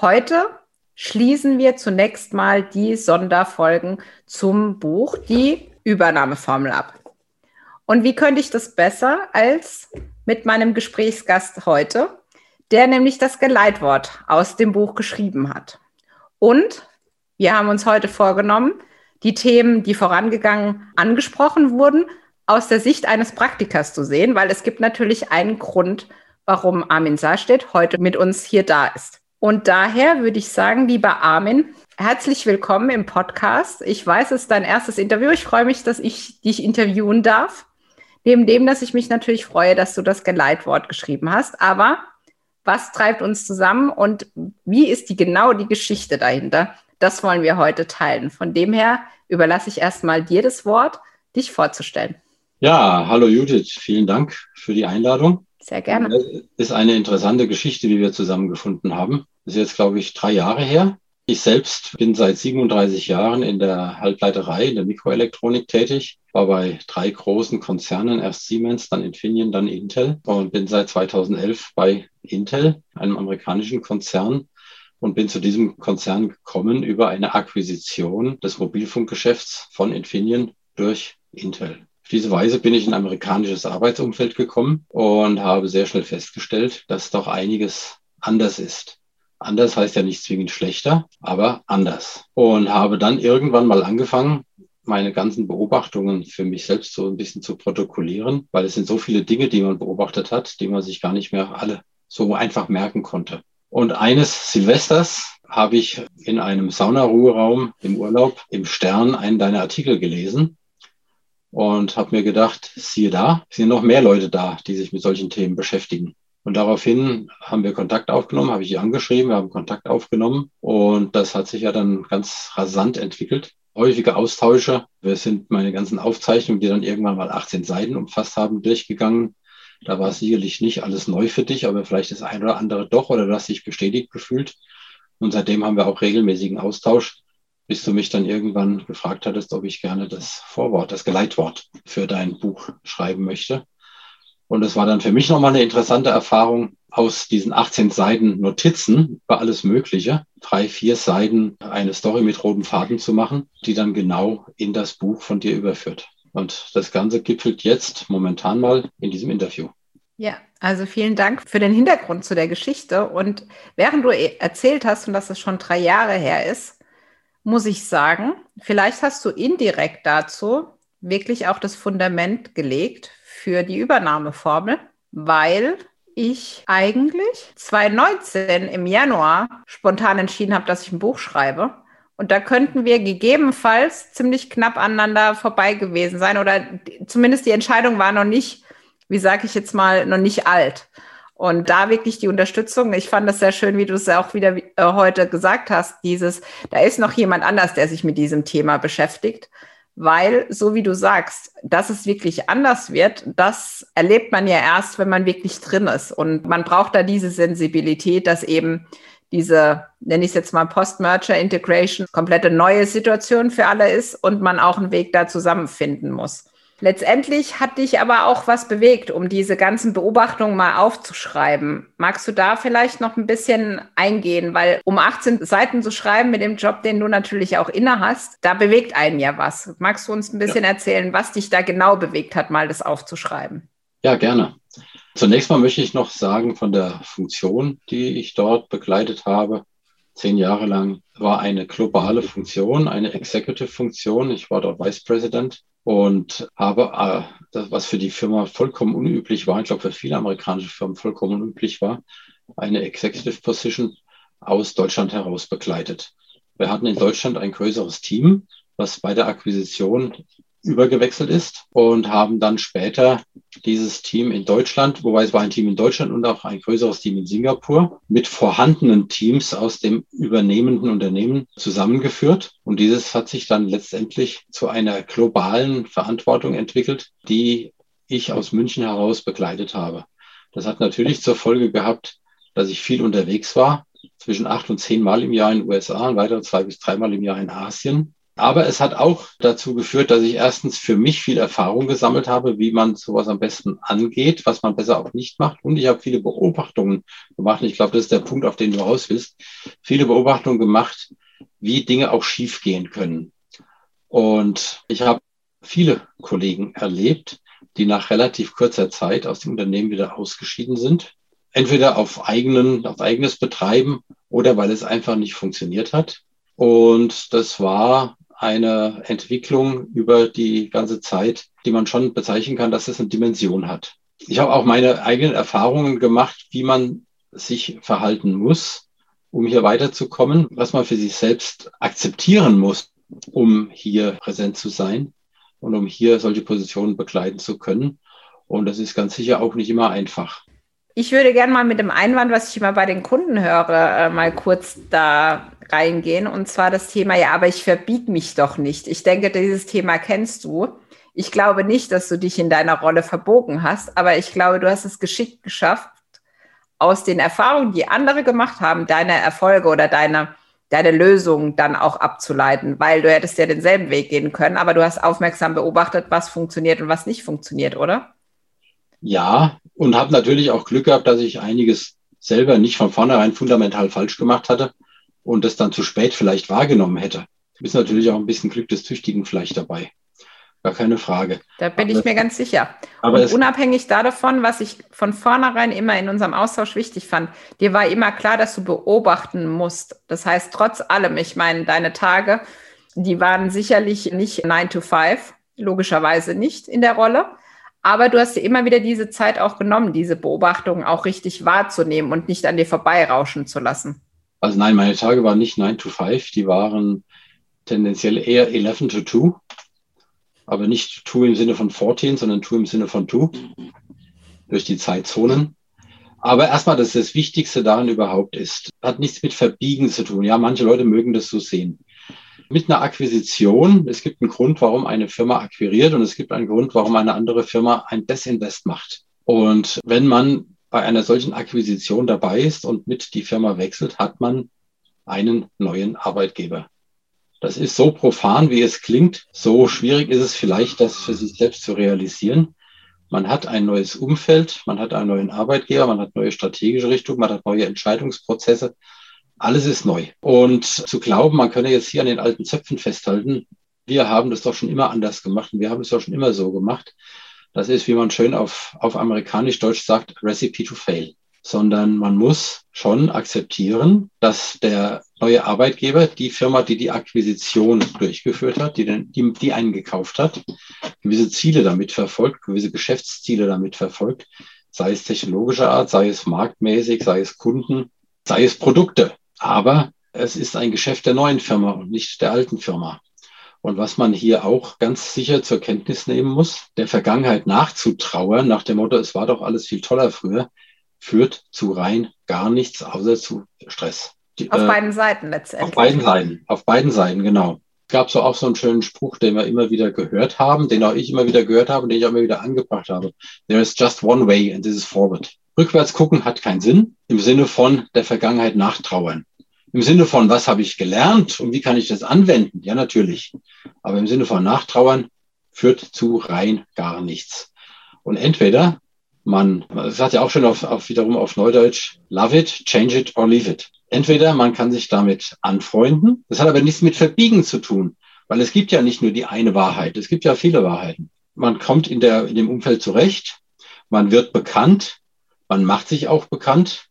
Heute schließen wir zunächst mal die Sonderfolgen zum Buch Die Übernahmeformel ab. Und wie könnte ich das besser als mit meinem Gesprächsgast heute, der nämlich das Geleitwort aus dem Buch geschrieben hat. Und wir haben uns heute vorgenommen, die Themen, die vorangegangen angesprochen wurden, aus der Sicht eines Praktikers zu sehen, weil es gibt natürlich einen Grund, warum Armin Sarstedt heute mit uns hier da ist. Und daher würde ich sagen, lieber Armin, herzlich willkommen im Podcast. Ich weiß, es ist dein erstes Interview. Ich freue mich, dass ich dich interviewen darf. Neben dem, dass ich mich natürlich freue, dass du das Geleitwort geschrieben hast. Aber was treibt uns zusammen und wie ist die genau die Geschichte dahinter? Das wollen wir heute teilen. Von dem her überlasse ich erstmal dir das Wort, dich vorzustellen. Ja, hallo Judith, vielen Dank für die Einladung. Sehr gerne. Ist eine interessante Geschichte, wie wir zusammengefunden haben. Das ist jetzt, glaube ich, drei Jahre her. Ich selbst bin seit 37 Jahren in der Halbleiterei, in der Mikroelektronik tätig, war bei drei großen Konzernen, erst Siemens, dann Infineon, dann Intel und bin seit 2011 bei Intel, einem amerikanischen Konzern und bin zu diesem Konzern gekommen über eine Akquisition des Mobilfunkgeschäfts von Infineon durch Intel. Auf diese Weise bin ich in ein amerikanisches Arbeitsumfeld gekommen und habe sehr schnell festgestellt, dass doch einiges anders ist. Anders heißt ja nicht zwingend schlechter, aber anders. Und habe dann irgendwann mal angefangen, meine ganzen Beobachtungen für mich selbst so ein bisschen zu protokollieren, weil es sind so viele Dinge, die man beobachtet hat, die man sich gar nicht mehr alle so einfach merken konnte. Und eines Silvesters habe ich in einem Saunaruheraum im Urlaub im Stern einen deiner Artikel gelesen und habe mir gedacht, siehe da, sind noch mehr Leute da, die sich mit solchen Themen beschäftigen. Und daraufhin haben wir Kontakt aufgenommen, habe ich sie angeschrieben, wir haben Kontakt aufgenommen und das hat sich ja dann ganz rasant entwickelt. Häufige Austausche. Wir sind meine ganzen Aufzeichnungen, die dann irgendwann mal 18 Seiten umfasst haben, durchgegangen. Da war sicherlich nicht alles neu für dich, aber vielleicht das eine oder andere doch oder du hast dich bestätigt gefühlt. Und seitdem haben wir auch regelmäßigen Austausch bis du mich dann irgendwann gefragt hattest, ob ich gerne das Vorwort, das Geleitwort für dein Buch schreiben möchte. Und es war dann für mich nochmal eine interessante Erfahrung, aus diesen 18 Seiten Notizen über alles Mögliche, drei, vier Seiten eine Story mit roten Faden zu machen, die dann genau in das Buch von dir überführt. Und das Ganze gipfelt jetzt momentan mal in diesem Interview. Ja, also vielen Dank für den Hintergrund zu der Geschichte. Und während du erzählt hast und dass es schon drei Jahre her ist, muss ich sagen. Vielleicht hast du indirekt dazu wirklich auch das Fundament gelegt für die Übernahmeformel, weil ich eigentlich 2019 im Januar spontan entschieden habe, dass ich ein Buch schreibe. Und da könnten wir gegebenenfalls ziemlich knapp aneinander vorbei gewesen sein oder zumindest die Entscheidung war noch nicht, wie sage ich jetzt mal, noch nicht alt. Und da wirklich die Unterstützung, ich fand das sehr schön, wie du es auch wieder äh, heute gesagt hast, dieses, da ist noch jemand anders, der sich mit diesem Thema beschäftigt. Weil, so wie du sagst, dass es wirklich anders wird, das erlebt man ja erst, wenn man wirklich drin ist. Und man braucht da diese Sensibilität, dass eben diese, nenne ich es jetzt mal Post-Merger Integration, komplette neue Situation für alle ist und man auch einen Weg da zusammenfinden muss. Letztendlich hat dich aber auch was bewegt, um diese ganzen Beobachtungen mal aufzuschreiben. Magst du da vielleicht noch ein bisschen eingehen? Weil um 18 Seiten zu schreiben mit dem Job, den du natürlich auch inne hast, da bewegt einen ja was. Magst du uns ein bisschen ja. erzählen, was dich da genau bewegt hat, mal das aufzuschreiben? Ja, gerne. Zunächst mal möchte ich noch sagen von der Funktion, die ich dort begleitet habe. Zehn Jahre lang war eine globale Funktion, eine Executive-Funktion. Ich war dort Vice President und habe, äh, das, was für die Firma vollkommen unüblich war, ich glaube für viele amerikanische Firmen vollkommen unüblich war, eine Executive Position aus Deutschland heraus begleitet. Wir hatten in Deutschland ein größeres Team, was bei der Akquisition übergewechselt ist und haben dann später dieses Team in Deutschland, wobei es war ein Team in Deutschland und auch ein größeres Team in Singapur, mit vorhandenen Teams aus dem übernehmenden Unternehmen zusammengeführt. Und dieses hat sich dann letztendlich zu einer globalen Verantwortung entwickelt, die ich aus München heraus begleitet habe. Das hat natürlich zur Folge gehabt, dass ich viel unterwegs war, zwischen acht und zehn Mal im Jahr in den USA und weitere zwei bis dreimal im Jahr in Asien aber es hat auch dazu geführt, dass ich erstens für mich viel Erfahrung gesammelt habe, wie man sowas am besten angeht, was man besser auch nicht macht. Und ich habe viele Beobachtungen gemacht. Ich glaube, das ist der Punkt, auf den du raus willst. Viele Beobachtungen gemacht, wie Dinge auch schiefgehen können. Und ich habe viele Kollegen erlebt, die nach relativ kurzer Zeit aus dem Unternehmen wieder ausgeschieden sind. Entweder auf eigenen, auf eigenes Betreiben oder weil es einfach nicht funktioniert hat. Und das war eine Entwicklung über die ganze Zeit, die man schon bezeichnen kann, dass es eine Dimension hat. Ich habe auch meine eigenen Erfahrungen gemacht, wie man sich verhalten muss, um hier weiterzukommen, was man für sich selbst akzeptieren muss, um hier präsent zu sein und um hier solche Positionen begleiten zu können. Und das ist ganz sicher auch nicht immer einfach. Ich würde gerne mal mit dem Einwand, was ich immer bei den Kunden höre, äh, mal kurz da reingehen. Und zwar das Thema, ja, aber ich verbiete mich doch nicht. Ich denke, dieses Thema kennst du. Ich glaube nicht, dass du dich in deiner Rolle verbogen hast, aber ich glaube, du hast es geschickt geschafft, aus den Erfahrungen, die andere gemacht haben, deine Erfolge oder deine, deine Lösungen dann auch abzuleiten, weil du hättest ja denselben Weg gehen können, aber du hast aufmerksam beobachtet, was funktioniert und was nicht funktioniert, oder? Ja, und habe natürlich auch Glück gehabt, dass ich einiges selber nicht von vornherein fundamental falsch gemacht hatte und das dann zu spät vielleicht wahrgenommen hätte. Ist natürlich auch ein bisschen Glück des Tüchtigen vielleicht dabei. Gar keine Frage. Da bin aber ich mir ganz sicher. Aber unabhängig davon, was ich von vornherein immer in unserem Austausch wichtig fand, dir war immer klar, dass du beobachten musst. Das heißt, trotz allem, ich meine, deine Tage, die waren sicherlich nicht 9 to 5, logischerweise nicht in der Rolle. Aber du hast dir immer wieder diese Zeit auch genommen, diese Beobachtungen auch richtig wahrzunehmen und nicht an dir vorbeirauschen zu lassen. Also nein, meine Tage waren nicht 9 to 5, die waren tendenziell eher 11 to 2. Aber nicht 2 im Sinne von 14, sondern 2 im Sinne von 2. Durch die Zeitzonen. Aber erstmal, dass das Wichtigste daran überhaupt ist, hat nichts mit Verbiegen zu tun. Ja, manche Leute mögen das so sehen. Mit einer Akquisition, es gibt einen Grund, warum eine Firma akquiriert und es gibt einen Grund, warum eine andere Firma ein Desinvest macht. Und wenn man bei einer solchen Akquisition dabei ist und mit die Firma wechselt, hat man einen neuen Arbeitgeber. Das ist so profan, wie es klingt. So schwierig ist es vielleicht, das für sich selbst zu realisieren. Man hat ein neues Umfeld, man hat einen neuen Arbeitgeber, man hat neue strategische Richtungen, man hat neue Entscheidungsprozesse. Alles ist neu. Und zu glauben, man könne jetzt hier an den alten Zöpfen festhalten, wir haben das doch schon immer anders gemacht und wir haben es doch schon immer so gemacht, das ist, wie man schön auf, auf amerikanisch-deutsch sagt, Recipe to Fail. Sondern man muss schon akzeptieren, dass der neue Arbeitgeber, die Firma, die die Akquisition durchgeführt hat, die, den, die, die einen gekauft hat, gewisse Ziele damit verfolgt, gewisse Geschäftsziele damit verfolgt, sei es technologischer Art, sei es marktmäßig, sei es Kunden, sei es Produkte. Aber es ist ein Geschäft der neuen Firma und nicht der alten Firma. Und was man hier auch ganz sicher zur Kenntnis nehmen muss, der Vergangenheit nachzutrauern, nach dem Motto, es war doch alles viel toller früher, führt zu rein gar nichts außer zu Stress. Die, auf äh, beiden Seiten letztendlich. Auf beiden Seiten, auf beiden Seiten, genau. Es gab so auch so einen schönen Spruch, den wir immer wieder gehört haben, den auch ich immer wieder gehört habe und den ich auch immer wieder angebracht habe. There is just one way and this is forward. Rückwärts gucken hat keinen Sinn im Sinne von der Vergangenheit nachtrauern. Im Sinne von, was habe ich gelernt und wie kann ich das anwenden? Ja, natürlich. Aber im Sinne von Nachtrauern führt zu rein gar nichts. Und entweder man, das sagt ja auch schon auf, auf wiederum auf Neudeutsch, love it, change it or leave it. Entweder man kann sich damit anfreunden. Das hat aber nichts mit Verbiegen zu tun, weil es gibt ja nicht nur die eine Wahrheit. Es gibt ja viele Wahrheiten. Man kommt in der, in dem Umfeld zurecht. Man wird bekannt. Man macht sich auch bekannt.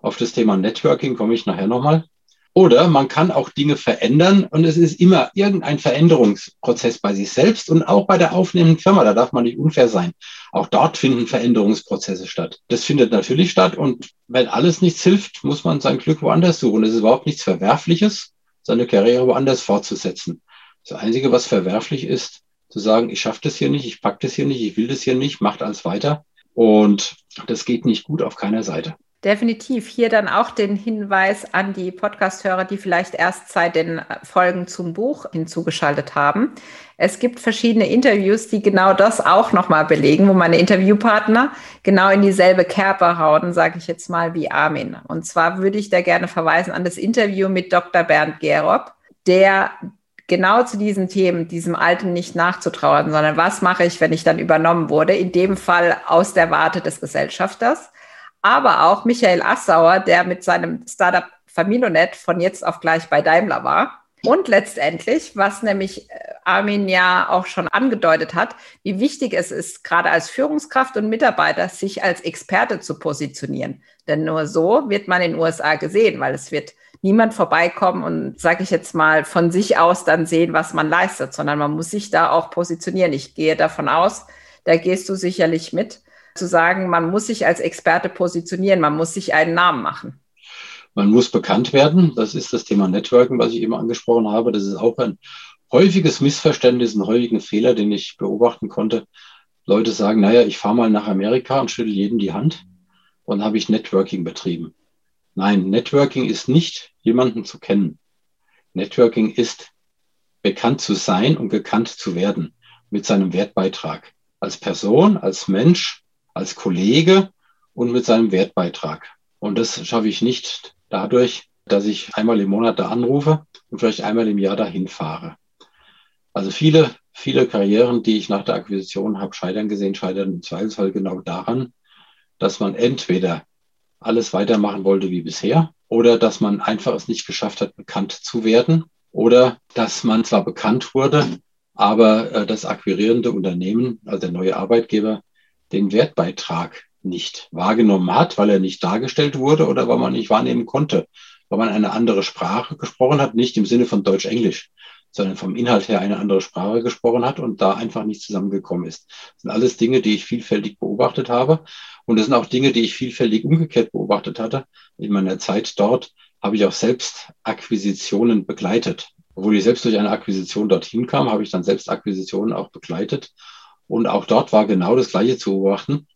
Auf das Thema Networking komme ich nachher nochmal. Oder man kann auch Dinge verändern und es ist immer irgendein Veränderungsprozess bei sich selbst und auch bei der aufnehmenden Firma. Da darf man nicht unfair sein. Auch dort finden Veränderungsprozesse statt. Das findet natürlich statt und wenn alles nichts hilft, muss man sein Glück woanders suchen. Es ist überhaupt nichts Verwerfliches, seine Karriere woanders fortzusetzen. Das Einzige, was verwerflich ist, zu sagen, ich schaffe das hier nicht, ich pack das hier nicht, ich will das hier nicht, macht alles weiter. Und das geht nicht gut auf keiner Seite. Definitiv. Hier dann auch den Hinweis an die Podcast-Hörer, die vielleicht erst seit den Folgen zum Buch hinzugeschaltet haben. Es gibt verschiedene Interviews, die genau das auch nochmal belegen, wo meine Interviewpartner genau in dieselbe Kerbe hauen, sage ich jetzt mal, wie Armin. Und zwar würde ich da gerne verweisen an das Interview mit Dr. Bernd Gerob, der genau zu diesen Themen, diesem Alten nicht nachzutrauern, sondern was mache ich, wenn ich dann übernommen wurde, in dem Fall aus der Warte des Gesellschafters aber auch Michael Assauer, der mit seinem Startup Familonet von jetzt auf gleich bei Daimler war. Und letztendlich, was nämlich äh, Armin ja auch schon angedeutet hat, wie wichtig es ist, gerade als Führungskraft und Mitarbeiter, sich als Experte zu positionieren. Denn nur so wird man in den USA gesehen, weil es wird niemand vorbeikommen und, sage ich jetzt mal, von sich aus dann sehen, was man leistet, sondern man muss sich da auch positionieren. Ich gehe davon aus, da gehst du sicherlich mit, zu sagen, man muss sich als Experte positionieren, man muss sich einen Namen machen. Man muss bekannt werden. Das ist das Thema Networking, was ich eben angesprochen habe. Das ist auch ein häufiges Missverständnis, ein häufigen Fehler, den ich beobachten konnte. Leute sagen, naja, ich fahre mal nach Amerika und schüttel jedem die Hand und habe ich Networking betrieben. Nein, Networking ist nicht jemanden zu kennen. Networking ist bekannt zu sein und gekannt zu werden mit seinem Wertbeitrag. Als Person, als Mensch, als Kollege und mit seinem Wertbeitrag. Und das schaffe ich nicht dadurch, dass ich einmal im Monat da anrufe und vielleicht einmal im Jahr dahin fahre. Also viele, viele Karrieren, die ich nach der Akquisition habe scheitern gesehen, scheitern im Zweifelsfall genau daran, dass man entweder alles weitermachen wollte wie bisher oder dass man einfach es nicht geschafft hat, bekannt zu werden oder dass man zwar bekannt wurde, aber äh, das akquirierende Unternehmen, also der neue Arbeitgeber, den Wertbeitrag nicht wahrgenommen hat, weil er nicht dargestellt wurde oder weil man nicht wahrnehmen konnte, weil man eine andere Sprache gesprochen hat, nicht im Sinne von Deutsch-Englisch, sondern vom Inhalt her eine andere Sprache gesprochen hat und da einfach nicht zusammengekommen ist. Das sind alles Dinge, die ich vielfältig beobachtet habe. Und das sind auch Dinge, die ich vielfältig umgekehrt beobachtet hatte. In meiner Zeit dort habe ich auch selbst Akquisitionen begleitet. Obwohl ich selbst durch eine Akquisition dorthin kam, habe ich dann selbst Akquisitionen auch begleitet und auch dort war genau das Gleiche zu beobachten.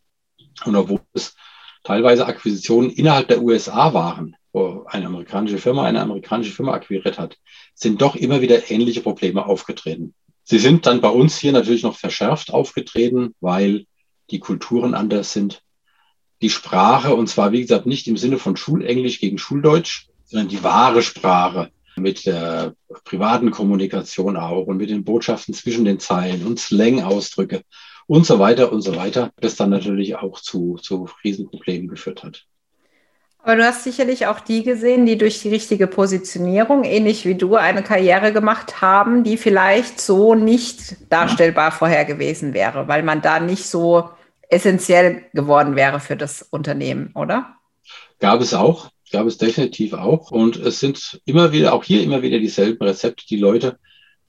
Und obwohl es teilweise Akquisitionen innerhalb der USA waren, wo eine amerikanische Firma eine amerikanische Firma akquiriert hat, sind doch immer wieder ähnliche Probleme aufgetreten. Sie sind dann bei uns hier natürlich noch verschärft aufgetreten, weil die Kulturen anders sind. Die Sprache, und zwar, wie gesagt, nicht im Sinne von Schulenglisch gegen Schuldeutsch, sondern die wahre Sprache, mit der privaten Kommunikation auch und mit den Botschaften zwischen den Zeilen und Slang-Ausdrücke und so weiter und so weiter, das dann natürlich auch zu, zu Riesenproblemen geführt hat. Aber du hast sicherlich auch die gesehen, die durch die richtige Positionierung, ähnlich wie du, eine Karriere gemacht haben, die vielleicht so nicht darstellbar vorher gewesen wäre, weil man da nicht so essentiell geworden wäre für das Unternehmen, oder? Gab es auch gab es definitiv auch. Und es sind immer wieder, auch hier immer wieder dieselben Rezepte, die Leute,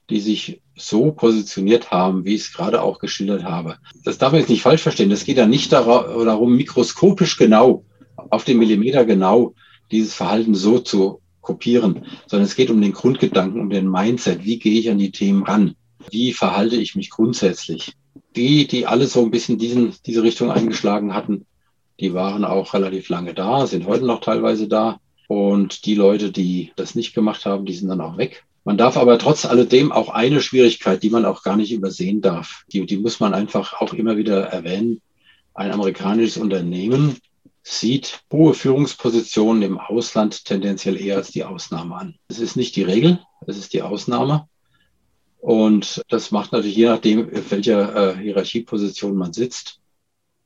die sich so positioniert haben, wie ich es gerade auch geschildert habe. Das darf man jetzt nicht falsch verstehen. Das geht ja nicht darum, mikroskopisch genau, auf den Millimeter genau, dieses Verhalten so zu kopieren, sondern es geht um den Grundgedanken, um den Mindset. Wie gehe ich an die Themen ran? Wie verhalte ich mich grundsätzlich? Die, die alle so ein bisschen diesen, diese Richtung eingeschlagen hatten, die waren auch relativ lange da, sind heute noch teilweise da. Und die Leute, die das nicht gemacht haben, die sind dann auch weg. Man darf aber trotz alledem auch eine Schwierigkeit, die man auch gar nicht übersehen darf, die, die muss man einfach auch immer wieder erwähnen. Ein amerikanisches Unternehmen sieht hohe Führungspositionen im Ausland tendenziell eher als die Ausnahme an. Es ist nicht die Regel, es ist die Ausnahme. Und das macht natürlich je nachdem, auf welcher äh, Hierarchieposition man sitzt,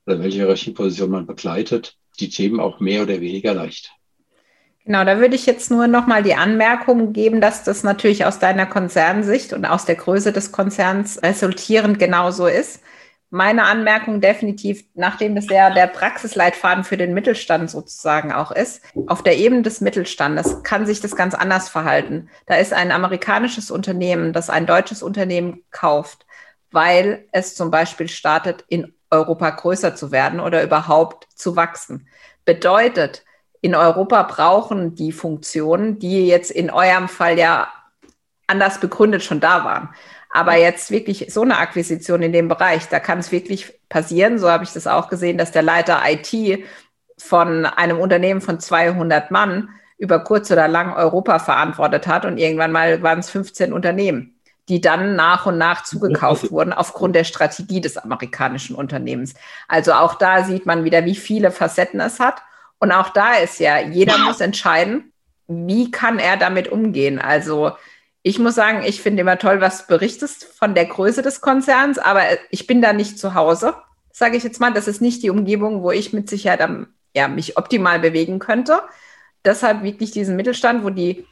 oder welche Hierarchieposition man begleitet, die Themen auch mehr oder weniger leicht. Genau, da würde ich jetzt nur noch mal die Anmerkung geben, dass das natürlich aus deiner Konzernsicht und aus der Größe des Konzerns resultierend genauso ist. Meine Anmerkung definitiv, nachdem das ja der Praxisleitfaden für den Mittelstand sozusagen auch ist, auf der Ebene des Mittelstandes kann sich das ganz anders verhalten. Da ist ein amerikanisches Unternehmen, das ein deutsches Unternehmen kauft, weil es zum Beispiel startet in Europa größer zu werden oder überhaupt zu wachsen. Bedeutet, in Europa brauchen die Funktionen, die jetzt in eurem Fall ja anders begründet schon da waren. Aber jetzt wirklich so eine Akquisition in dem Bereich, da kann es wirklich passieren, so habe ich das auch gesehen, dass der Leiter IT von einem Unternehmen von 200 Mann über kurz oder lang Europa verantwortet hat und irgendwann mal waren es 15 Unternehmen, die dann nach und nach zugekauft wurden aufgrund der Strategie des amerikanischen Unternehmens. Also auch da sieht man wieder, wie viele Facetten es hat. Und auch da ist ja, jeder muss entscheiden, wie kann er damit umgehen. Also ich muss sagen, ich finde immer toll, was du berichtest von der Größe des Konzerns, aber ich bin da nicht zu Hause, sage ich jetzt mal. Das ist nicht die Umgebung, wo ich mit Sicherheit am, ja, mich optimal bewegen könnte. Deshalb wirklich diesen Mittelstand, wo die,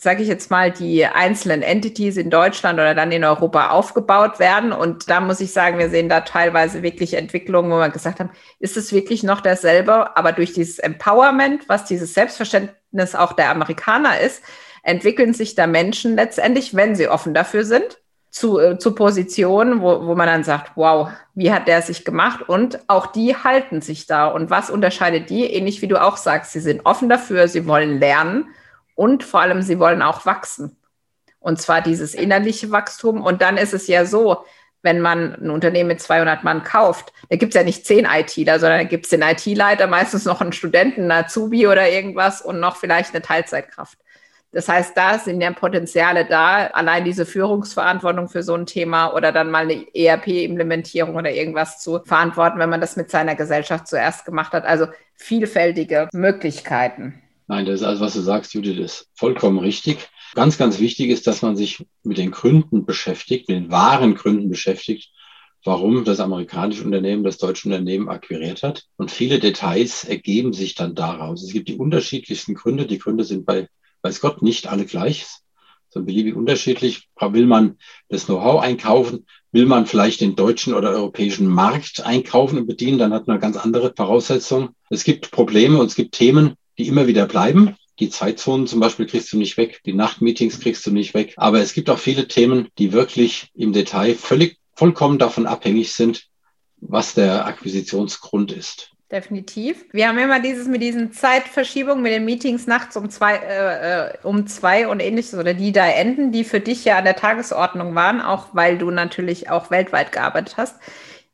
sage ich jetzt mal, die einzelnen Entities in Deutschland oder dann in Europa aufgebaut werden. Und da muss ich sagen, wir sehen da teilweise wirklich Entwicklungen, wo wir gesagt haben, ist es wirklich noch dasselbe? Aber durch dieses Empowerment, was dieses Selbstverständnis auch der Amerikaner ist, entwickeln sich da Menschen letztendlich, wenn sie offen dafür sind, zu, äh, zu Positionen, wo, wo man dann sagt, wow, wie hat der sich gemacht? Und auch die halten sich da. Und was unterscheidet die? Ähnlich wie du auch sagst, sie sind offen dafür, sie wollen lernen und vor allem sie wollen auch wachsen. Und zwar dieses innerliche Wachstum. Und dann ist es ja so, wenn man ein Unternehmen mit 200 Mann kauft, da gibt es ja nicht zehn ITler, sondern da gibt es den IT-Leiter, meistens noch einen Studenten, einen Azubi oder irgendwas und noch vielleicht eine Teilzeitkraft. Das heißt, da sind ja Potenziale da, allein diese Führungsverantwortung für so ein Thema oder dann mal eine ERP-Implementierung oder irgendwas zu verantworten, wenn man das mit seiner Gesellschaft zuerst gemacht hat. Also vielfältige Möglichkeiten. Nein, das ist also, was du sagst, Judith, ist vollkommen richtig. Ganz, ganz wichtig ist, dass man sich mit den Gründen beschäftigt, mit den wahren Gründen beschäftigt, warum das amerikanische Unternehmen das deutsche Unternehmen akquiriert hat. Und viele Details ergeben sich dann daraus. Es gibt die unterschiedlichsten Gründe. Die Gründe sind bei weiß Gott, nicht alle gleich, sondern beliebig unterschiedlich. Will man das Know-how einkaufen? Will man vielleicht den deutschen oder europäischen Markt einkaufen und bedienen? Dann hat man ganz andere Voraussetzungen. Es gibt Probleme und es gibt Themen, die immer wieder bleiben. Die Zeitzonen zum Beispiel kriegst du nicht weg, die Nachtmeetings kriegst du nicht weg. Aber es gibt auch viele Themen, die wirklich im Detail völlig vollkommen davon abhängig sind, was der Akquisitionsgrund ist. Definitiv. Wir haben immer dieses mit diesen Zeitverschiebungen, mit den Meetings nachts um zwei, äh, äh, um zwei und ähnliches oder die da enden, die für dich ja an der Tagesordnung waren, auch weil du natürlich auch weltweit gearbeitet hast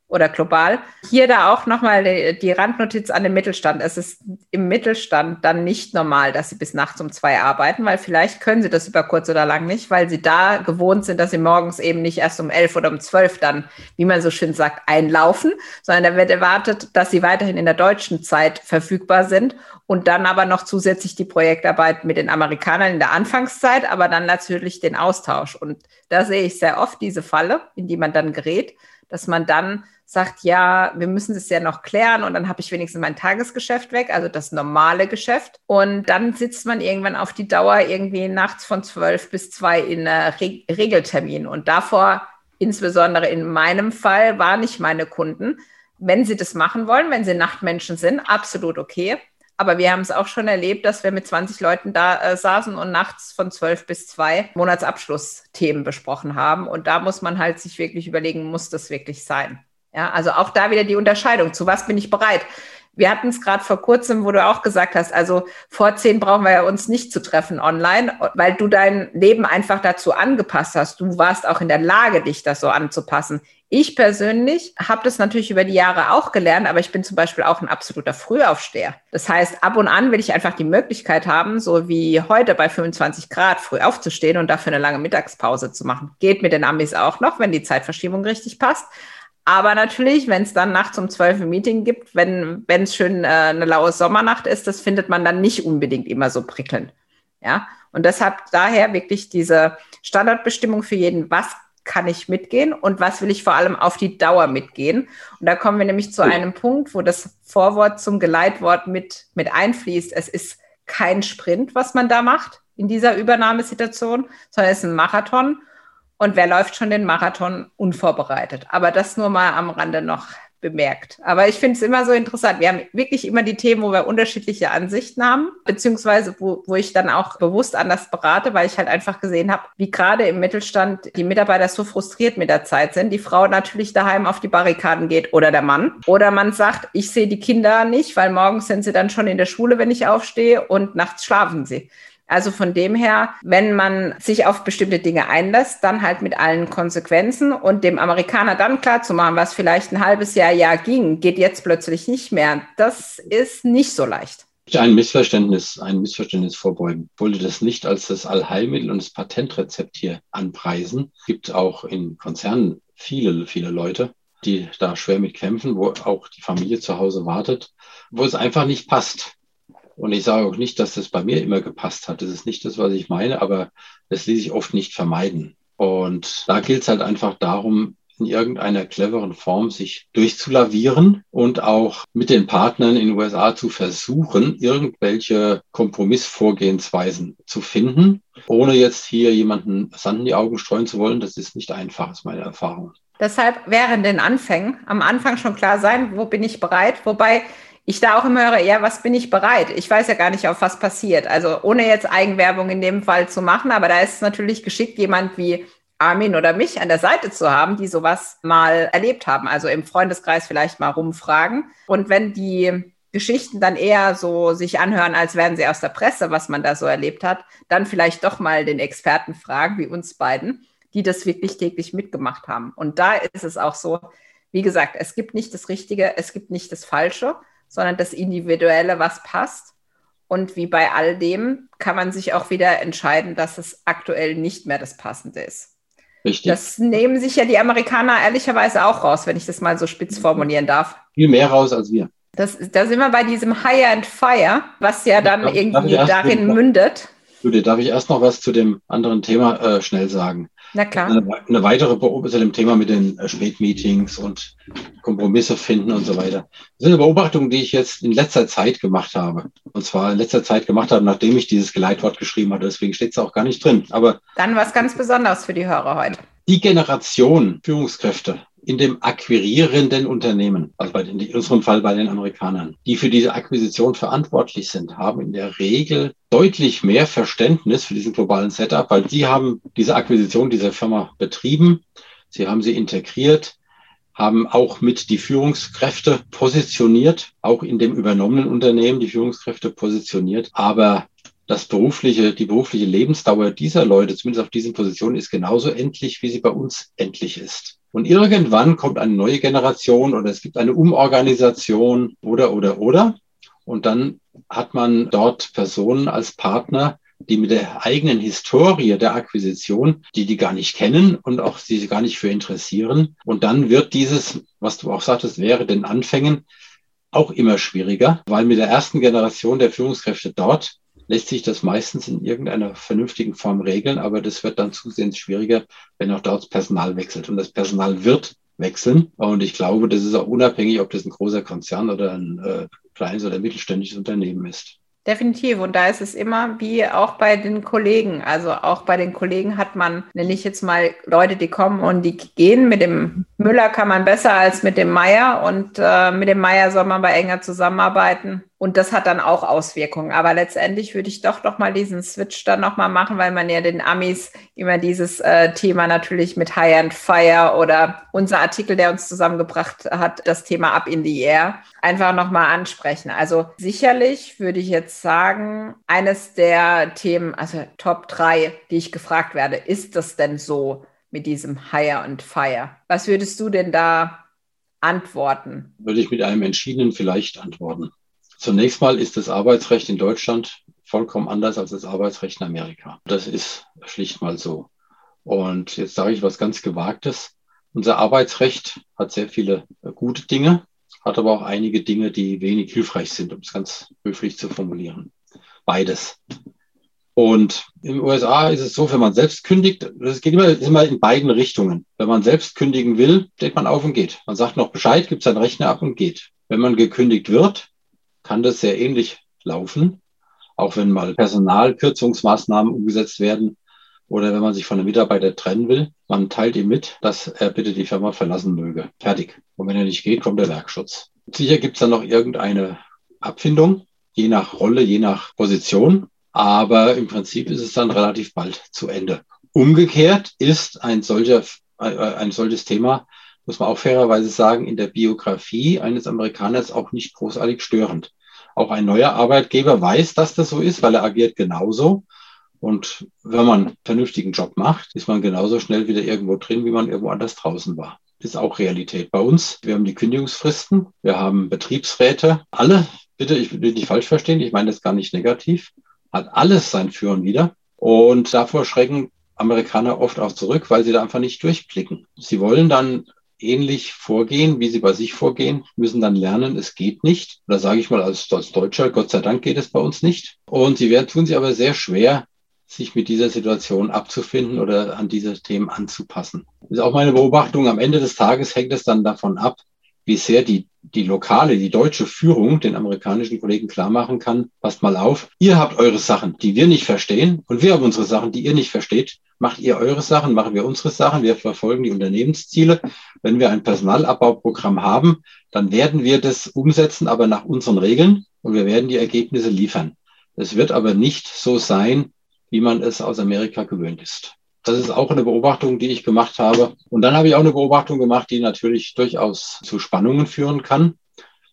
oder global. Hier da auch nochmal die, Randnotiz an den Mittelstand. Es ist im Mittelstand dann nicht normal, dass sie bis nachts um zwei arbeiten, weil vielleicht können sie das über kurz oder lang nicht, weil sie da gewohnt sind, dass sie morgens eben nicht erst um elf oder um zwölf dann, wie man so schön sagt, einlaufen, sondern da wird erwartet, dass sie weiterhin in der deutschen Zeit verfügbar sind und dann aber noch zusätzlich die Projektarbeit mit den Amerikanern in der Anfangszeit, aber dann natürlich den Austausch. Und da sehe ich sehr oft diese Falle, in die man dann gerät, dass man dann sagt, ja, wir müssen das ja noch klären und dann habe ich wenigstens mein Tagesgeschäft weg, also das normale Geschäft. Und dann sitzt man irgendwann auf die Dauer irgendwie nachts von zwölf bis zwei in Re Regeltermin. Und davor, insbesondere in meinem Fall, waren nicht meine Kunden. Wenn sie das machen wollen, wenn sie Nachtmenschen sind, absolut okay. Aber wir haben es auch schon erlebt, dass wir mit 20 Leuten da äh, saßen und nachts von 12 bis 2 Monatsabschlussthemen besprochen haben. Und da muss man halt sich wirklich überlegen, muss das wirklich sein? Ja, also auch da wieder die Unterscheidung. Zu was bin ich bereit? Wir hatten es gerade vor kurzem, wo du auch gesagt hast, also vor zehn brauchen wir ja uns nicht zu treffen online, weil du dein Leben einfach dazu angepasst hast. Du warst auch in der Lage, dich das so anzupassen. Ich persönlich habe das natürlich über die Jahre auch gelernt, aber ich bin zum Beispiel auch ein absoluter Frühaufsteher. Das heißt, ab und an will ich einfach die Möglichkeit haben, so wie heute bei 25 Grad früh aufzustehen und dafür eine lange Mittagspause zu machen. Geht mit den Amis auch noch, wenn die Zeitverschiebung richtig passt. Aber natürlich, wenn es dann nachts um zwölf ein Meeting gibt, wenn es schön äh, eine laue Sommernacht ist, das findet man dann nicht unbedingt immer so prickelnd. Ja, und deshalb daher wirklich diese Standardbestimmung für jeden, was kann ich mitgehen und was will ich vor allem auf die Dauer mitgehen. Und da kommen wir nämlich zu einem Punkt, wo das Vorwort zum Geleitwort mit, mit einfließt. Es ist kein Sprint, was man da macht in dieser Übernahmesituation, sondern es ist ein Marathon. Und wer läuft schon den Marathon unvorbereitet? Aber das nur mal am Rande noch bemerkt. Aber ich finde es immer so interessant. Wir haben wirklich immer die Themen, wo wir unterschiedliche Ansichten haben, beziehungsweise wo, wo ich dann auch bewusst anders berate, weil ich halt einfach gesehen habe, wie gerade im Mittelstand die Mitarbeiter so frustriert mit der Zeit sind. Die Frau natürlich daheim auf die Barrikaden geht oder der Mann. Oder man sagt, ich sehe die Kinder nicht, weil morgens sind sie dann schon in der Schule, wenn ich aufstehe und nachts schlafen sie. Also von dem her, wenn man sich auf bestimmte Dinge einlässt, dann halt mit allen Konsequenzen und dem Amerikaner dann klar zu machen, was vielleicht ein halbes Jahr, Jahr ging, geht jetzt plötzlich nicht mehr. Das ist nicht so leicht. Ein Missverständnis, ein Missverständnis vorbeugen. Ich wollte das nicht als das Allheilmittel und das Patentrezept hier anpreisen. Es gibt auch in Konzernen viele, viele Leute, die da schwer mit kämpfen, wo auch die Familie zu Hause wartet, wo es einfach nicht passt. Und ich sage auch nicht, dass das bei mir immer gepasst hat. Das ist nicht das, was ich meine, aber das ließ sich oft nicht vermeiden. Und da gilt es halt einfach darum, in irgendeiner cleveren Form sich durchzulavieren und auch mit den Partnern in den USA zu versuchen, irgendwelche Kompromissvorgehensweisen zu finden, ohne jetzt hier jemanden Sand in die Augen streuen zu wollen. Das ist nicht einfach, ist meine Erfahrung. Deshalb während den Anfängen am Anfang schon klar sein, wo bin ich bereit, wobei ich da auch immer höre, ja, was bin ich bereit? Ich weiß ja gar nicht, auf was passiert. Also ohne jetzt Eigenwerbung in dem Fall zu machen, aber da ist es natürlich geschickt, jemand wie Armin oder mich an der Seite zu haben, die sowas mal erlebt haben. Also im Freundeskreis vielleicht mal rumfragen. Und wenn die Geschichten dann eher so sich anhören, als wären sie aus der Presse, was man da so erlebt hat, dann vielleicht doch mal den Experten fragen, wie uns beiden, die das wirklich täglich mitgemacht haben. Und da ist es auch so, wie gesagt, es gibt nicht das Richtige, es gibt nicht das Falsche, sondern das Individuelle, was passt. Und wie bei all dem kann man sich auch wieder entscheiden, dass es aktuell nicht mehr das Passende ist. Richtig. Das nehmen sich ja die Amerikaner ehrlicherweise auch raus, wenn ich das mal so spitz formulieren darf. Viel mehr raus als wir. Das, da sind wir bei diesem Hire and Fire, was ja dann darf, irgendwie darf darin mündet. Judith, darf ich erst noch was zu dem anderen Thema äh, schnell sagen? Na klar. Eine, eine weitere Beobachtung zu dem Thema mit den äh, Spätmeetings und Kompromisse finden und so weiter. Das sind eine Beobachtung, die ich jetzt in letzter Zeit gemacht habe. Und zwar in letzter Zeit gemacht habe, nachdem ich dieses Geleitwort geschrieben hatte. Deswegen steht es auch gar nicht drin. Aber dann was ganz Besonderes für die Hörer heute. Die Generation Führungskräfte in dem akquirierenden Unternehmen, also bei den, in unserem Fall bei den Amerikanern, die für diese Akquisition verantwortlich sind, haben in der Regel deutlich mehr Verständnis für diesen globalen Setup, weil die haben diese Akquisition dieser Firma betrieben, sie haben sie integriert, haben auch mit die Führungskräfte positioniert, auch in dem übernommenen Unternehmen die Führungskräfte positioniert. Aber das berufliche, die berufliche Lebensdauer dieser Leute, zumindest auf diesen Positionen, ist genauso endlich, wie sie bei uns endlich ist. Und irgendwann kommt eine neue Generation oder es gibt eine Umorganisation oder, oder, oder. Und dann hat man dort Personen als Partner, die mit der eigenen Historie der Akquisition, die die gar nicht kennen und auch sie gar nicht für interessieren. Und dann wird dieses, was du auch sagtest, wäre den Anfängen auch immer schwieriger, weil mit der ersten Generation der Führungskräfte dort lässt sich das meistens in irgendeiner vernünftigen Form regeln, aber das wird dann zusehends schwieriger, wenn auch dort Personal wechselt. Und das Personal wird wechseln. Und ich glaube, das ist auch unabhängig, ob das ein großer Konzern oder ein äh, kleines oder mittelständisches Unternehmen ist. Definitiv. Und da ist es immer wie auch bei den Kollegen. Also auch bei den Kollegen hat man, nenne ich jetzt mal Leute, die kommen und die gehen. Mit dem Müller kann man besser als mit dem Meier. Und äh, mit dem Meier soll man bei enger zusammenarbeiten. Und das hat dann auch Auswirkungen. Aber letztendlich würde ich doch doch mal diesen Switch dann nochmal machen, weil man ja den Amis immer dieses äh, Thema natürlich mit High and Fire oder unser Artikel, der uns zusammengebracht hat, das Thema Up in the Air, einfach nochmal ansprechen. Also sicherlich würde ich jetzt sagen, eines der Themen, also Top 3, die ich gefragt werde, ist das denn so mit diesem Higher and Fire? Was würdest du denn da antworten? Würde ich mit einem entschiedenen vielleicht antworten. Zunächst mal ist das Arbeitsrecht in Deutschland vollkommen anders als das Arbeitsrecht in Amerika. Das ist schlicht mal so. Und jetzt sage ich was ganz Gewagtes. Unser Arbeitsrecht hat sehr viele gute Dinge, hat aber auch einige Dinge, die wenig hilfreich sind, um es ganz höflich zu formulieren. Beides. Und den USA ist es so, wenn man selbst kündigt, das geht immer, immer in beiden Richtungen. Wenn man selbst kündigen will, steht man auf und geht. Man sagt noch Bescheid, gibt seinen Rechner ab und geht. Wenn man gekündigt wird, kann das sehr ähnlich laufen, auch wenn mal Personalkürzungsmaßnahmen umgesetzt werden oder wenn man sich von einem Mitarbeiter trennen will. Man teilt ihm mit, dass er bitte die Firma verlassen möge. Fertig. Und wenn er nicht geht, kommt der Werkschutz. Sicher gibt es dann noch irgendeine Abfindung, je nach Rolle, je nach Position. Aber im Prinzip ist es dann relativ bald zu Ende. Umgekehrt ist ein solcher, äh, ein solches Thema muss man auch fairerweise sagen, in der Biografie eines Amerikaners auch nicht großartig störend. Auch ein neuer Arbeitgeber weiß, dass das so ist, weil er agiert genauso. Und wenn man einen vernünftigen Job macht, ist man genauso schnell wieder irgendwo drin, wie man irgendwo anders draußen war. Das ist auch Realität bei uns. Wir haben die Kündigungsfristen, wir haben Betriebsräte. Alle, bitte, ich will nicht falsch verstehen, ich meine das gar nicht negativ, hat alles sein Führen wieder. Und davor schrecken Amerikaner oft auch zurück, weil sie da einfach nicht durchblicken. Sie wollen dann ähnlich vorgehen, wie sie bei sich vorgehen, müssen dann lernen, es geht nicht. Da sage ich mal als, als Deutscher, Gott sei Dank geht es bei uns nicht. Und sie werden, tun sie aber sehr schwer, sich mit dieser Situation abzufinden oder an diese Themen anzupassen. Das ist auch meine Beobachtung. Am Ende des Tages hängt es dann davon ab, wie sehr die, die lokale, die deutsche Führung den amerikanischen Kollegen klar machen kann, passt mal auf, ihr habt eure Sachen, die wir nicht verstehen und wir haben unsere Sachen, die ihr nicht versteht. Macht ihr eure Sachen, machen wir unsere Sachen, wir verfolgen die Unternehmensziele. Wenn wir ein Personalabbauprogramm haben, dann werden wir das umsetzen, aber nach unseren Regeln und wir werden die Ergebnisse liefern. Es wird aber nicht so sein, wie man es aus Amerika gewöhnt ist. Das ist auch eine Beobachtung, die ich gemacht habe. Und dann habe ich auch eine Beobachtung gemacht, die natürlich durchaus zu Spannungen führen kann.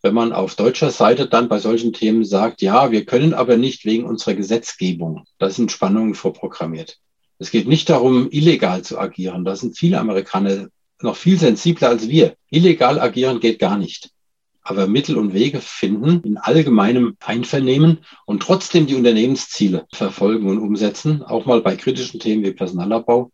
Wenn man auf deutscher Seite dann bei solchen Themen sagt, ja, wir können aber nicht wegen unserer Gesetzgebung. Da sind Spannungen vorprogrammiert. Es geht nicht darum, illegal zu agieren. Da sind viele Amerikaner noch viel sensibler als wir. Illegal agieren geht gar nicht aber Mittel und Wege finden in allgemeinem Einvernehmen und trotzdem die Unternehmensziele verfolgen und umsetzen, auch mal bei kritischen Themen wie Personalabbau.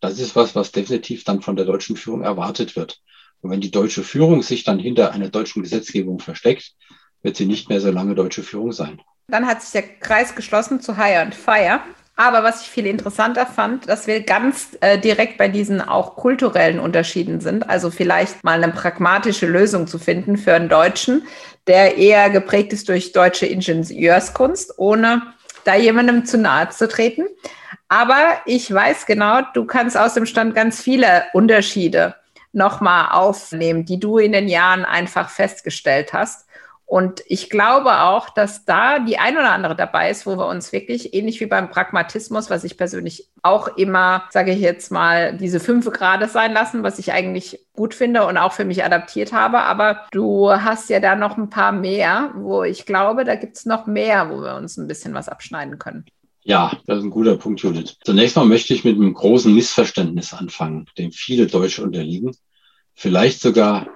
Das ist was, was definitiv dann von der deutschen Führung erwartet wird. Und wenn die deutsche Führung sich dann hinter einer deutschen Gesetzgebung versteckt, wird sie nicht mehr so lange deutsche Führung sein. Dann hat sich der Kreis geschlossen zu Hire and Fire. Aber was ich viel interessanter fand, dass wir ganz äh, direkt bei diesen auch kulturellen Unterschieden sind. Also vielleicht mal eine pragmatische Lösung zu finden für einen Deutschen, der eher geprägt ist durch deutsche Ingenieurskunst, ohne da jemandem zu nahe zu treten. Aber ich weiß genau, du kannst aus dem Stand ganz viele Unterschiede nochmal aufnehmen, die du in den Jahren einfach festgestellt hast. Und ich glaube auch, dass da die ein oder andere dabei ist, wo wir uns wirklich ähnlich wie beim Pragmatismus, was ich persönlich auch immer, sage ich jetzt mal, diese fünf Grade sein lassen, was ich eigentlich gut finde und auch für mich adaptiert habe. Aber du hast ja da noch ein paar mehr, wo ich glaube, da gibt es noch mehr, wo wir uns ein bisschen was abschneiden können. Ja, das ist ein guter Punkt, Judith. Zunächst mal möchte ich mit einem großen Missverständnis anfangen, dem viele Deutsche unterliegen. Vielleicht sogar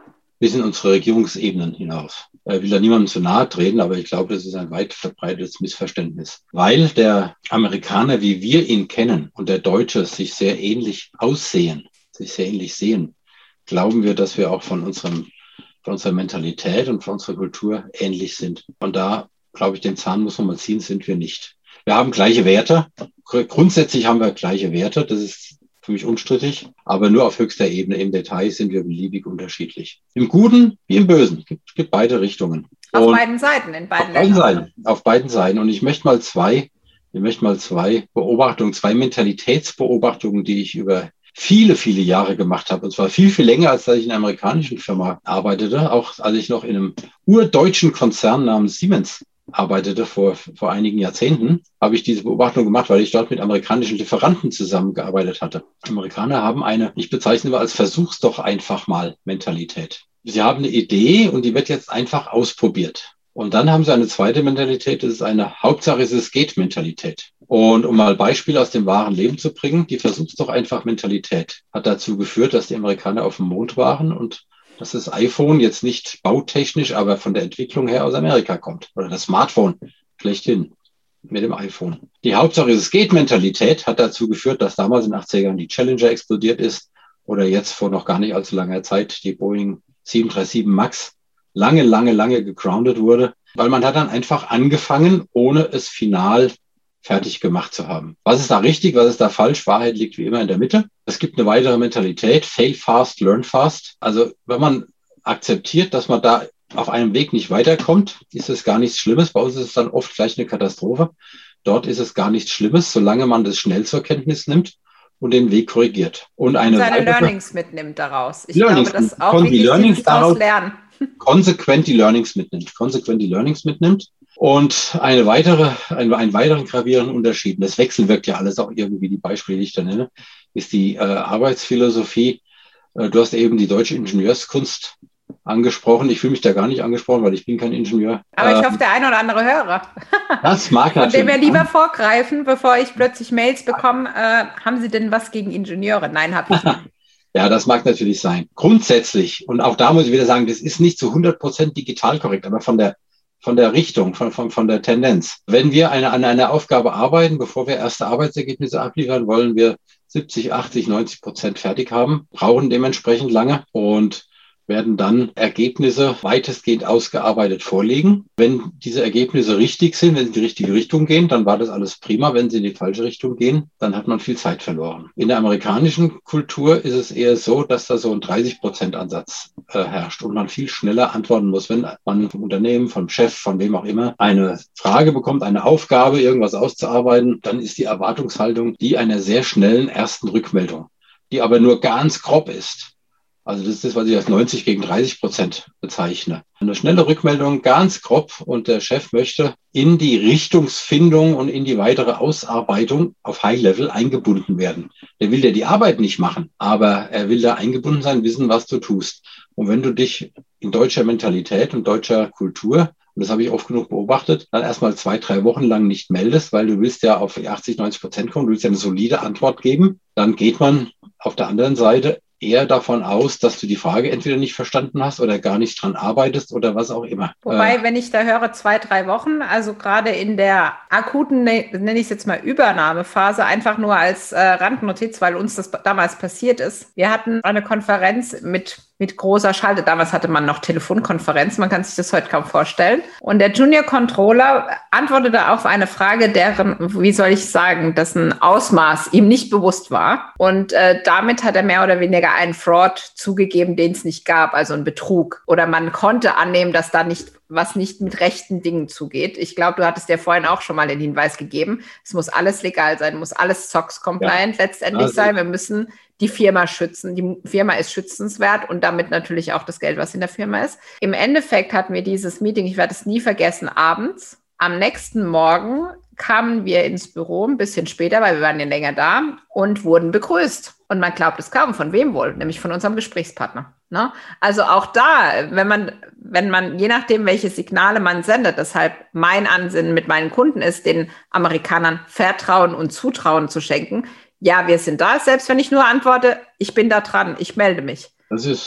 bis in unsere Regierungsebenen hinaus. Ich will da niemandem zu nahe treten, aber ich glaube, das ist ein weit verbreitetes Missverständnis. Weil der Amerikaner, wie wir ihn kennen, und der Deutsche sich sehr ähnlich aussehen, sich sehr ähnlich sehen, glauben wir, dass wir auch von unserem von unserer Mentalität und von unserer Kultur ähnlich sind. Und da, glaube ich, den Zahn muss man mal ziehen, sind wir nicht. Wir haben gleiche Werte. Grundsätzlich haben wir gleiche Werte. Das ist für mich unstrittig, aber nur auf höchster Ebene. Im Detail sind wir beliebig unterschiedlich. Im Guten wie im Bösen. Es gibt, gibt beide Richtungen. Auf Und beiden Seiten, in beiden auf beiden Seiten. Auf beiden Seiten. Und ich möchte mal zwei, ich möchte mal zwei Beobachtungen, zwei Mentalitätsbeobachtungen, die ich über viele, viele Jahre gemacht habe. Und zwar viel, viel länger, als dass ich in einer amerikanischen Firma arbeitete. Auch als ich noch in einem urdeutschen Konzern namens Siemens arbeitete vor, vor einigen Jahrzehnten, habe ich diese Beobachtung gemacht, weil ich dort mit amerikanischen Lieferanten zusammengearbeitet hatte. Amerikaner haben eine, ich bezeichne mal als Versuch's doch einfach mal Mentalität. Sie haben eine Idee und die wird jetzt einfach ausprobiert. Und dann haben sie eine zweite Mentalität, das ist eine Hauptsache es geht Mentalität. Und um mal Beispiele aus dem wahren Leben zu bringen, die Versuch's doch einfach Mentalität hat dazu geführt, dass die Amerikaner auf dem Mond waren und dass das iPhone jetzt nicht bautechnisch, aber von der Entwicklung her aus Amerika kommt. Oder das Smartphone schlechthin mit dem iPhone. Die Hauptsache es geht Mentalität hat dazu geführt, dass damals in den 80er Jahren die Challenger explodiert ist oder jetzt vor noch gar nicht allzu langer Zeit die Boeing 737 MAX lange, lange, lange gegroundet wurde, weil man hat dann einfach angefangen, ohne es final fertig gemacht zu haben. Was ist da richtig, was ist da falsch? Wahrheit liegt wie immer in der Mitte. Es gibt eine weitere Mentalität, fail fast, learn fast. Also wenn man akzeptiert, dass man da auf einem Weg nicht weiterkommt, ist es gar nichts Schlimmes. Bei uns ist es dann oft gleich eine Katastrophe. Dort ist es gar nichts Schlimmes, solange man das schnell zur Kenntnis nimmt und den Weg korrigiert. Und eine seine weitere, Learnings mitnimmt daraus. Ich Learnings, glaube, das auch wichtig, Learnings daraus lernen. Konsequent die Learnings mitnimmt. Konsequent die Learnings mitnimmt und eine weitere, ein, einen weiteren gravierenden Unterschied, das wechselwirkt ja alles auch irgendwie, die Beispiele, die ich da nenne, ist die äh, Arbeitsphilosophie. Äh, du hast eben die deutsche Ingenieurskunst angesprochen. Ich fühle mich da gar nicht angesprochen, weil ich bin kein Ingenieur. Aber ich ähm, hoffe, der eine oder andere Hörer. Das mag natürlich. Und dem wir lieber vorgreifen, bevor ich plötzlich Mails bekomme, äh, haben Sie denn was gegen Ingenieure? Nein, habe ich nicht. Ja, das mag natürlich sein. Grundsätzlich, und auch da muss ich wieder sagen, das ist nicht zu 100 Prozent digital korrekt, aber von der, von der Richtung, von, von, von der Tendenz. Wenn wir eine, an einer Aufgabe arbeiten, bevor wir erste Arbeitsergebnisse abliefern, wollen wir 70, 80, 90 Prozent fertig haben, brauchen dementsprechend lange. Und werden dann Ergebnisse weitestgehend ausgearbeitet vorlegen. Wenn diese Ergebnisse richtig sind, wenn sie in die richtige Richtung gehen, dann war das alles prima. Wenn sie in die falsche Richtung gehen, dann hat man viel Zeit verloren. In der amerikanischen Kultur ist es eher so, dass da so ein 30 Prozent Ansatz äh, herrscht und man viel schneller antworten muss, wenn man vom Unternehmen, vom Chef, von wem auch immer eine Frage bekommt, eine Aufgabe, irgendwas auszuarbeiten, dann ist die Erwartungshaltung die einer sehr schnellen ersten Rückmeldung, die aber nur ganz grob ist. Also das ist das, was ich als 90 gegen 30 Prozent bezeichne. Eine schnelle Rückmeldung, ganz grob, und der Chef möchte in die Richtungsfindung und in die weitere Ausarbeitung auf High Level eingebunden werden. Der will ja die Arbeit nicht machen, aber er will da eingebunden sein, wissen, was du tust. Und wenn du dich in deutscher Mentalität und deutscher Kultur und das habe ich oft genug beobachtet, dann erstmal zwei, drei Wochen lang nicht meldest, weil du willst ja auf 80, 90 Prozent kommen, du willst ja eine solide Antwort geben, dann geht man auf der anderen Seite eher davon aus, dass du die Frage entweder nicht verstanden hast oder gar nicht dran arbeitest oder was auch immer. Wobei, äh, wenn ich da höre, zwei, drei Wochen, also gerade in der akuten, ne, nenne ich es jetzt mal Übernahmephase, einfach nur als äh, Randnotiz, weil uns das damals passiert ist. Wir hatten eine Konferenz mit mit großer Schalte. Damals hatte man noch Telefonkonferenz, man kann sich das heute kaum vorstellen. Und der Junior Controller antwortete auf eine Frage, deren, wie soll ich sagen, dessen Ausmaß ihm nicht bewusst war. Und äh, damit hat er mehr oder weniger einen Fraud zugegeben, den es nicht gab, also einen Betrug. Oder man konnte annehmen, dass da nicht was nicht mit rechten Dingen zugeht. Ich glaube, du hattest ja vorhin auch schon mal den Hinweis gegeben. Es muss alles legal sein, muss alles SOX-compliant ja. letztendlich also. sein. Wir müssen die Firma schützen. Die Firma ist schützenswert und damit natürlich auch das Geld, was in der Firma ist. Im Endeffekt hatten wir dieses Meeting, ich werde es nie vergessen, abends. Am nächsten Morgen kamen wir ins Büro, ein bisschen später, weil wir waren ja länger da und wurden begrüßt. Und man glaubt es kaum, von wem wohl? Nämlich von unserem Gesprächspartner. Ne? Also auch da, wenn man, wenn man, je nachdem, welche Signale man sendet, deshalb mein Ansinnen mit meinen Kunden ist, den Amerikanern Vertrauen und Zutrauen zu schenken, ja, wir sind da, selbst wenn ich nur antworte, ich bin da dran, ich melde mich.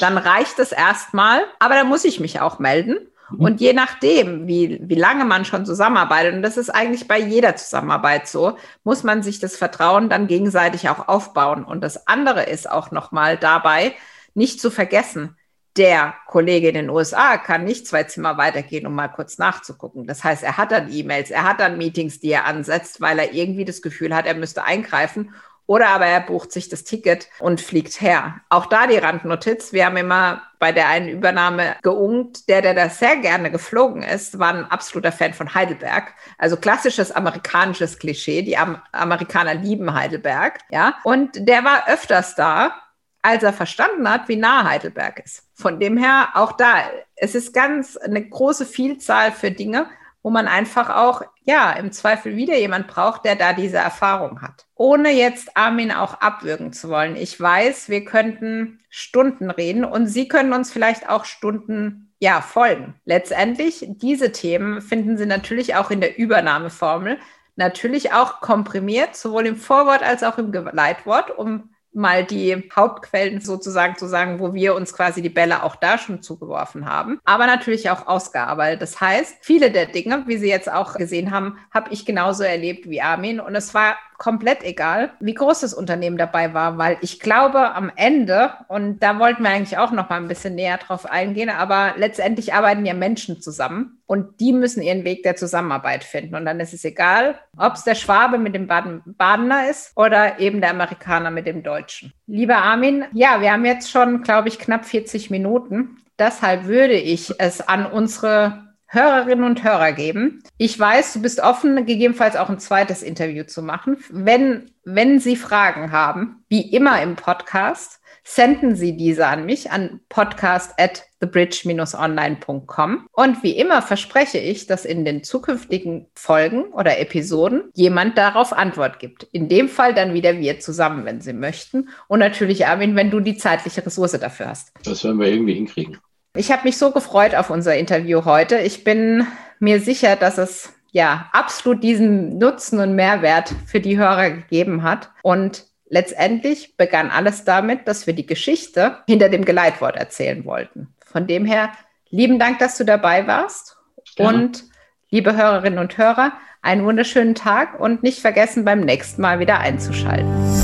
dann reicht es erstmal, aber dann muss ich mich auch melden. Mhm. Und je nachdem, wie, wie lange man schon zusammenarbeitet, und das ist eigentlich bei jeder Zusammenarbeit so, muss man sich das Vertrauen dann gegenseitig auch aufbauen. Und das andere ist auch nochmal dabei, nicht zu vergessen, der Kollege in den USA kann nicht zwei Zimmer weitergehen, um mal kurz nachzugucken. Das heißt, er hat dann E-Mails, er hat dann Meetings, die er ansetzt, weil er irgendwie das Gefühl hat, er müsste eingreifen. Oder aber er bucht sich das Ticket und fliegt her. Auch da die Randnotiz. Wir haben immer bei der einen Übernahme geungt. Der, der da sehr gerne geflogen ist, war ein absoluter Fan von Heidelberg. Also klassisches amerikanisches Klischee. Die Am Amerikaner lieben Heidelberg. Ja. Und der war öfters da, als er verstanden hat, wie nah Heidelberg ist. Von dem her auch da. Es ist ganz eine große Vielzahl für Dinge wo man einfach auch, ja, im Zweifel wieder jemand braucht, der da diese Erfahrung hat. Ohne jetzt Armin auch abwürgen zu wollen. Ich weiß, wir könnten Stunden reden und Sie können uns vielleicht auch Stunden ja, folgen. Letztendlich, diese Themen finden Sie natürlich auch in der Übernahmeformel, natürlich auch komprimiert, sowohl im Vorwort als auch im Leitwort, um mal die Hauptquellen sozusagen zu sagen, wo wir uns quasi die Bälle auch da schon zugeworfen haben, aber natürlich auch ausgearbeitet. Das heißt, viele der Dinge, wie Sie jetzt auch gesehen haben, habe ich genauso erlebt wie Armin und es war komplett egal, wie groß das Unternehmen dabei war, weil ich glaube am Ende, und da wollten wir eigentlich auch noch mal ein bisschen näher drauf eingehen, aber letztendlich arbeiten ja Menschen zusammen und die müssen ihren Weg der Zusammenarbeit finden. Und dann ist es egal, ob es der Schwabe mit dem Baden Badener ist oder eben der Amerikaner mit dem Deutschen. Lieber Armin, ja, wir haben jetzt schon, glaube ich, knapp 40 Minuten. Deshalb würde ich es an unsere Hörerinnen und Hörer geben. Ich weiß, du bist offen, gegebenenfalls auch ein zweites Interview zu machen. Wenn, wenn Sie Fragen haben, wie immer im Podcast, senden Sie diese an mich an podcast at thebridge-online.com. Und wie immer verspreche ich, dass in den zukünftigen Folgen oder Episoden jemand darauf Antwort gibt. In dem Fall dann wieder wir zusammen, wenn Sie möchten. Und natürlich, Armin, wenn du die zeitliche Ressource dafür hast. Das werden wir irgendwie hinkriegen. Ich habe mich so gefreut auf unser Interview heute. Ich bin mir sicher, dass es ja absolut diesen Nutzen und Mehrwert für die Hörer gegeben hat. Und letztendlich begann alles damit, dass wir die Geschichte hinter dem Geleitwort erzählen wollten. Von dem her, lieben Dank, dass du dabei warst. Ja. Und liebe Hörerinnen und Hörer, einen wunderschönen Tag und nicht vergessen, beim nächsten Mal wieder einzuschalten.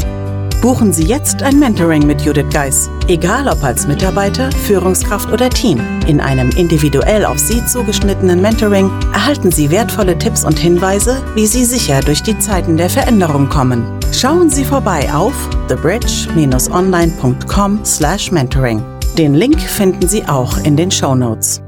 Buchen Sie jetzt ein Mentoring mit Judith Geis. Egal ob als Mitarbeiter, Führungskraft oder Team. In einem individuell auf Sie zugeschnittenen Mentoring erhalten Sie wertvolle Tipps und Hinweise, wie Sie sicher durch die Zeiten der Veränderung kommen. Schauen Sie vorbei auf thebridge-online.com/mentoring. Den Link finden Sie auch in den Show Notes.